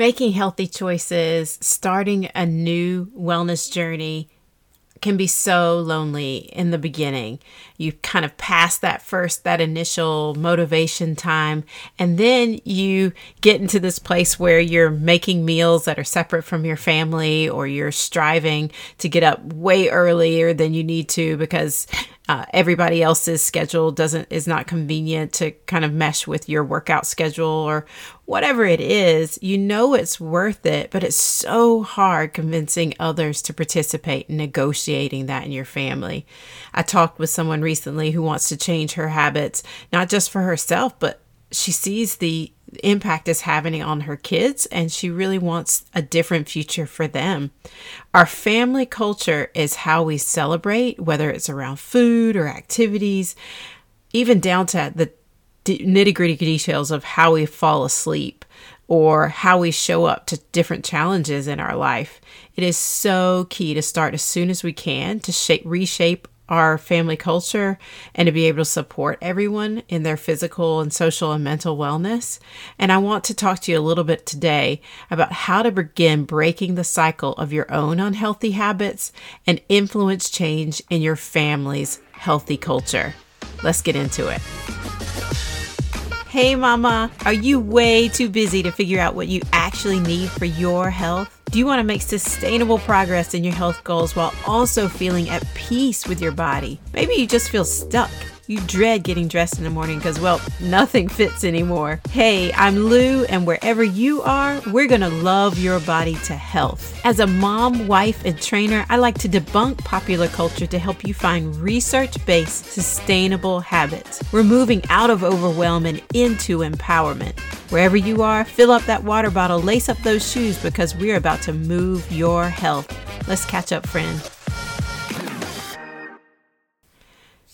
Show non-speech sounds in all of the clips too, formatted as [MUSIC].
Making healthy choices, starting a new wellness journey can be so lonely in the beginning. You kind of pass that first, that initial motivation time, and then you get into this place where you're making meals that are separate from your family, or you're striving to get up way earlier than you need to because uh, everybody else's schedule doesn't is not convenient to kind of mesh with your workout schedule or whatever it is you know it's worth it but it's so hard convincing others to participate in negotiating that in your family. I talked with someone recently who wants to change her habits not just for herself but she sees the impact is having on her kids and she really wants a different future for them. Our family culture is how we celebrate, whether it's around food or activities, even down to the nitty gritty details of how we fall asleep or how we show up to different challenges in our life. It is so key to start as soon as we can to shape, reshape our family culture and to be able to support everyone in their physical and social and mental wellness. And I want to talk to you a little bit today about how to begin breaking the cycle of your own unhealthy habits and influence change in your family's healthy culture. Let's get into it. Hey, Mama, are you way too busy to figure out what you actually need for your health? Do you want to make sustainable progress in your health goals while also feeling at peace with your body? Maybe you just feel stuck. You dread getting dressed in the morning because, well, nothing fits anymore. Hey, I'm Lou, and wherever you are, we're going to love your body to health. As a mom, wife, and trainer, I like to debunk popular culture to help you find research based, sustainable habits. We're moving out of overwhelm and into empowerment. Wherever you are, fill up that water bottle, lace up those shoes because we're about to move your health. Let's catch up, friend.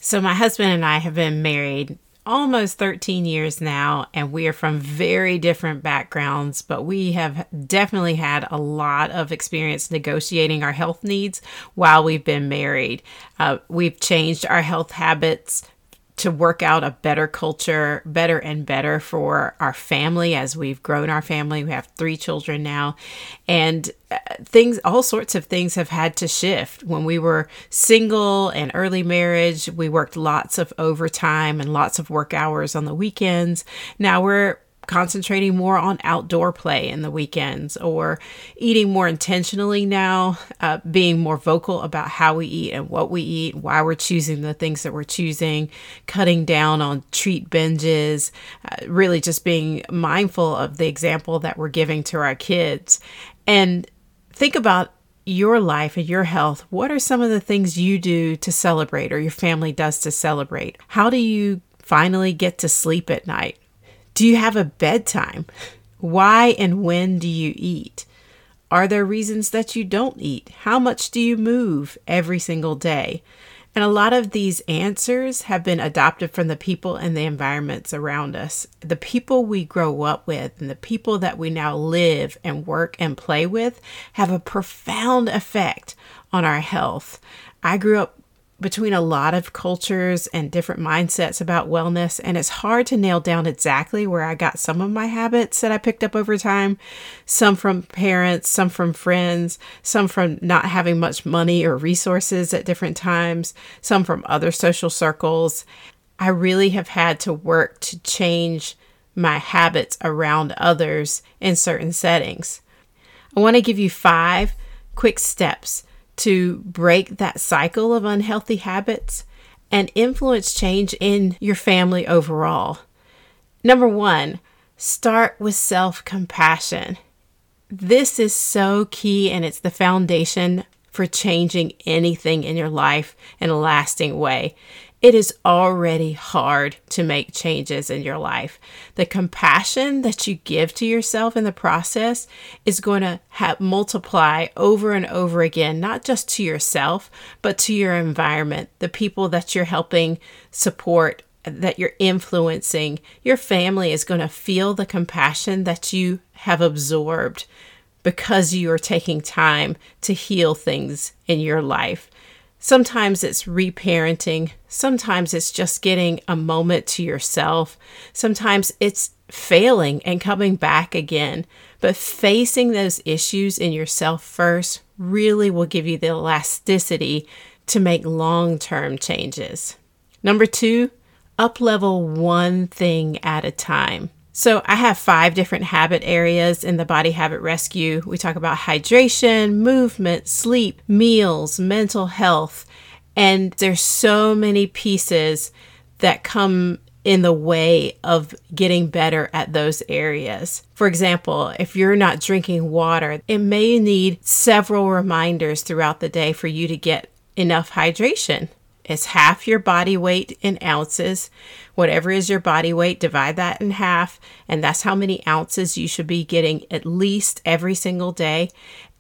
So, my husband and I have been married almost 13 years now, and we are from very different backgrounds, but we have definitely had a lot of experience negotiating our health needs while we've been married. Uh, we've changed our health habits to work out a better culture, better and better for our family as we've grown our family. We have three children now, and uh, things, all sorts of things have had to shift. When we were single and early marriage, we worked lots of overtime and lots of work hours on the weekends. Now we're concentrating more on outdoor play in the weekends or eating more intentionally now, uh, being more vocal about how we eat and what we eat, why we're choosing the things that we're choosing, cutting down on treat binges, uh, really just being mindful of the example that we're giving to our kids. And think about your life and your health, what are some of the things you do to celebrate or your family does to celebrate? How do you finally get to sleep at night? Do you have a bedtime? Why and when do you eat? Are there reasons that you don't eat? How much do you move every single day? And a lot of these answers have been adopted from the people and the environments around us. The people we grow up with and the people that we now live and work and play with have a profound effect on our health. I grew up between a lot of cultures and different mindsets about wellness, and it's hard to nail down exactly where I got some of my habits that I picked up over time. Some from parents, some from friends, some from not having much money or resources at different times, some from other social circles. I really have had to work to change my habits around others in certain settings. I want to give you five quick steps to break that cycle of unhealthy habits and influence change in your family overall. Number one, start with self compassion. This is so key and it's the foundation for changing anything in your life in a lasting way. It is already hard to make changes in your life. The compassion that you give to yourself in the process is going to have, multiply over and over again, not just to yourself, but to your environment, the people that you're helping support, that you're influencing. Your family is going to feel the compassion that you have absorbed because you are taking time to heal things in your life. Sometimes it's reparenting. Sometimes it's just getting a moment to yourself. Sometimes it's failing and coming back again. But facing those issues in yourself first really will give you the elasticity to make long term changes. Number two, up level one thing at a time. So, I have five different habit areas in the Body Habit Rescue. We talk about hydration, movement, sleep, meals, mental health, and there's so many pieces that come in the way of getting better at those areas. For example, if you're not drinking water, it may need several reminders throughout the day for you to get enough hydration. It's half your body weight in ounces. Whatever is your body weight, divide that in half, and that's how many ounces you should be getting at least every single day.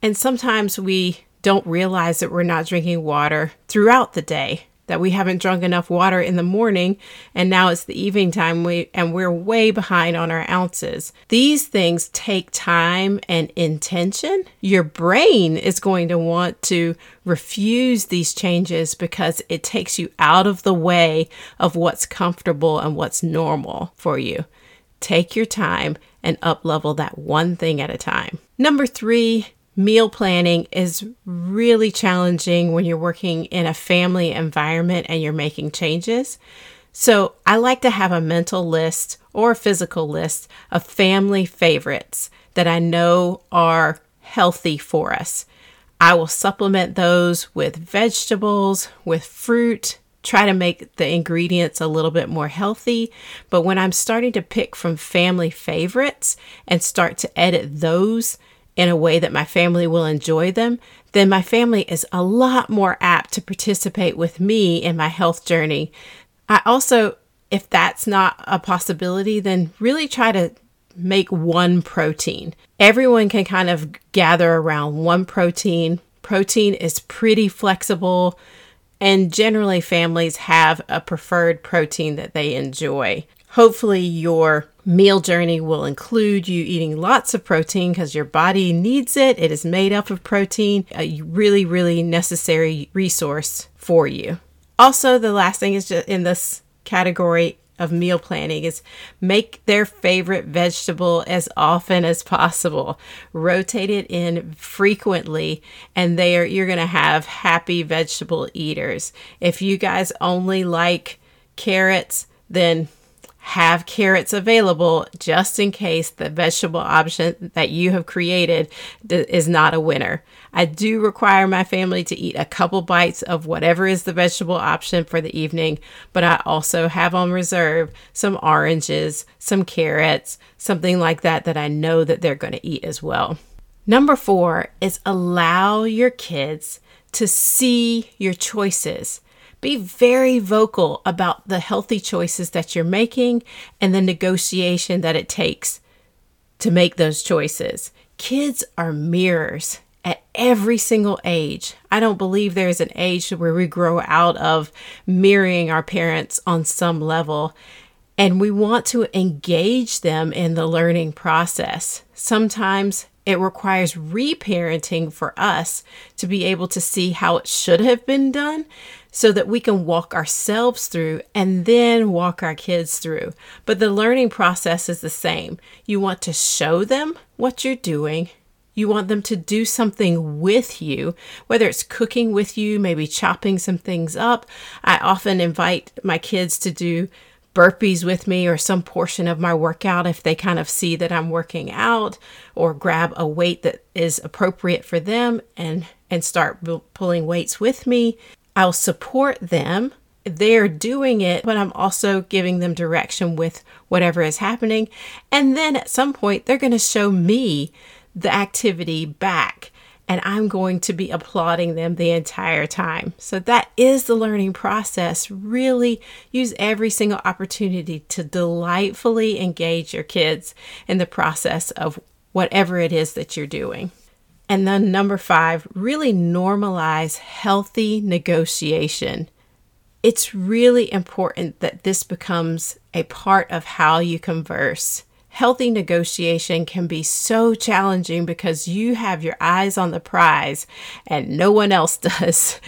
And sometimes we don't realize that we're not drinking water throughout the day that we haven't drunk enough water in the morning and now it's the evening time we, and we're way behind on our ounces. These things take time and intention. Your brain is going to want to refuse these changes because it takes you out of the way of what's comfortable and what's normal for you. Take your time and up level that one thing at a time. Number three, meal planning is really challenging when you're working in a family environment and you're making changes. So, I like to have a mental list or a physical list of family favorites that I know are healthy for us. I will supplement those with vegetables, with fruit, try to make the ingredients a little bit more healthy. But when I'm starting to pick from family favorites and start to edit those, in a way that my family will enjoy them, then my family is a lot more apt to participate with me in my health journey. I also, if that's not a possibility, then really try to make one protein. Everyone can kind of gather around one protein. Protein is pretty flexible, and generally, families have a preferred protein that they enjoy. Hopefully, your meal journey will include you eating lots of protein because your body needs it. It is made up of protein, a really, really necessary resource for you. Also, the last thing is just in this category of meal planning is make their favorite vegetable as often as possible. Rotate it in frequently and they are you're going to have happy vegetable eaters. If you guys only like carrots, then have carrots available just in case the vegetable option that you have created is not a winner. I do require my family to eat a couple bites of whatever is the vegetable option for the evening, but I also have on reserve some oranges, some carrots, something like that that I know that they're going to eat as well. Number four is allow your kids to see your choices. Be very vocal about the healthy choices that you're making and the negotiation that it takes to make those choices. Kids are mirrors at every single age. I don't believe there is an age where we grow out of mirroring our parents on some level. And we want to engage them in the learning process. Sometimes it requires reparenting for us to be able to see how it should have been done so that we can walk ourselves through and then walk our kids through. But the learning process is the same. You want to show them what you're doing. You want them to do something with you, whether it's cooking with you, maybe chopping some things up. I often invite my kids to do burpees with me or some portion of my workout if they kind of see that I'm working out or grab a weight that is appropriate for them and and start pulling weights with me. I'll support them. They're doing it, but I'm also giving them direction with whatever is happening. And then at some point, they're going to show me the activity back and I'm going to be applauding them the entire time. So that is the learning process. Really use every single opportunity to delightfully engage your kids in the process of whatever it is that you're doing. And then number five, really normalize healthy negotiation. It's really important that this becomes a part of how you converse. Healthy negotiation can be so challenging because you have your eyes on the prize and no one else [LAUGHS] does.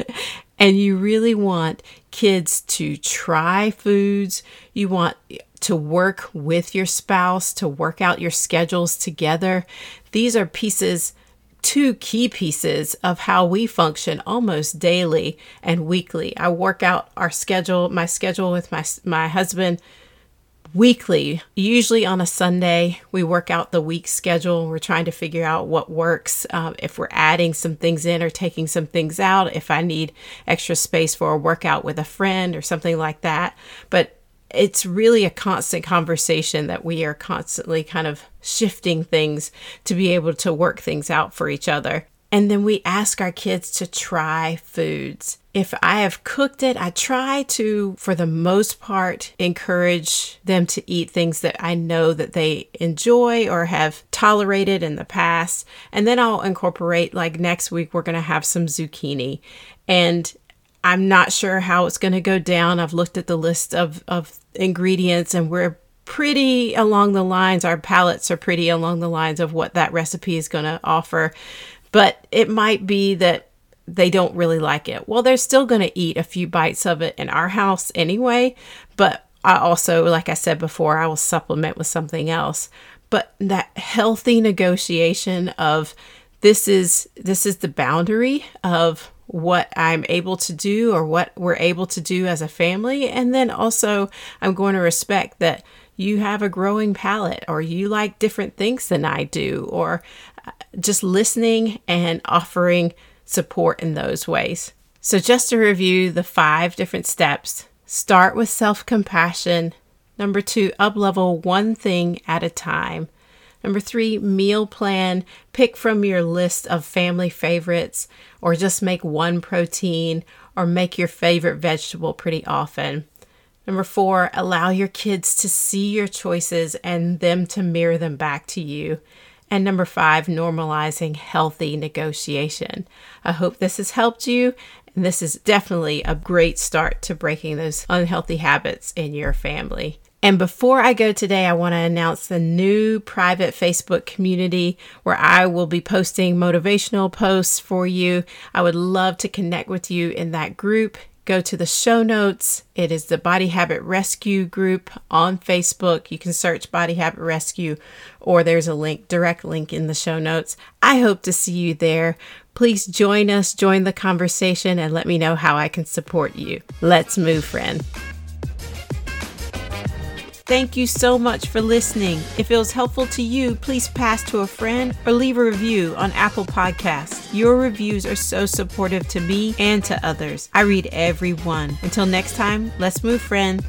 And you really want kids to try foods. You want to work with your spouse, to work out your schedules together. These are pieces, two key pieces of how we function almost daily and weekly. I work out our schedule, my schedule with my my husband weekly. Usually on a Sunday, we work out the week schedule. We're trying to figure out what works, um, if we're adding some things in or taking some things out, if I need extra space for a workout with a friend or something like that. But it's really a constant conversation that we are constantly kind of shifting things to be able to work things out for each other. And then we ask our kids to try foods. If I have cooked it, I try to, for the most part, encourage them to eat things that I know that they enjoy or have tolerated in the past. And then I'll incorporate, like next week, we're going to have some zucchini. And I'm not sure how it's going to go down. I've looked at the list of, of ingredients and we're pretty along the lines, our palates are pretty along the lines of what that recipe is going to offer but it might be that they don't really like it. Well, they're still going to eat a few bites of it in our house anyway, but I also, like I said before, I will supplement with something else. But that healthy negotiation of this is this is the boundary of what I'm able to do or what we're able to do as a family and then also I'm going to respect that you have a growing palate or you like different things than I do or uh, just listening and offering support in those ways. So, just to review the five different steps start with self compassion. Number two, up level one thing at a time. Number three, meal plan. Pick from your list of family favorites, or just make one protein, or make your favorite vegetable pretty often. Number four, allow your kids to see your choices and them to mirror them back to you. And number five, normalizing healthy negotiation. I hope this has helped you. And this is definitely a great start to breaking those unhealthy habits in your family. And before I go today, I want to announce the new private Facebook community where I will be posting motivational posts for you. I would love to connect with you in that group go to the show notes. It is the Body Habit Rescue group on Facebook. You can search Body Habit Rescue, or there's a link, direct link in the show notes. I hope to see you there. Please join us, join the conversation, and let me know how I can support you. Let's move, friend. Thank you so much for listening. If it was helpful to you, please pass to a friend or leave a review on Apple Podcasts. Your reviews are so supportive to me and to others. I read every one. Until next time, let's move, friend.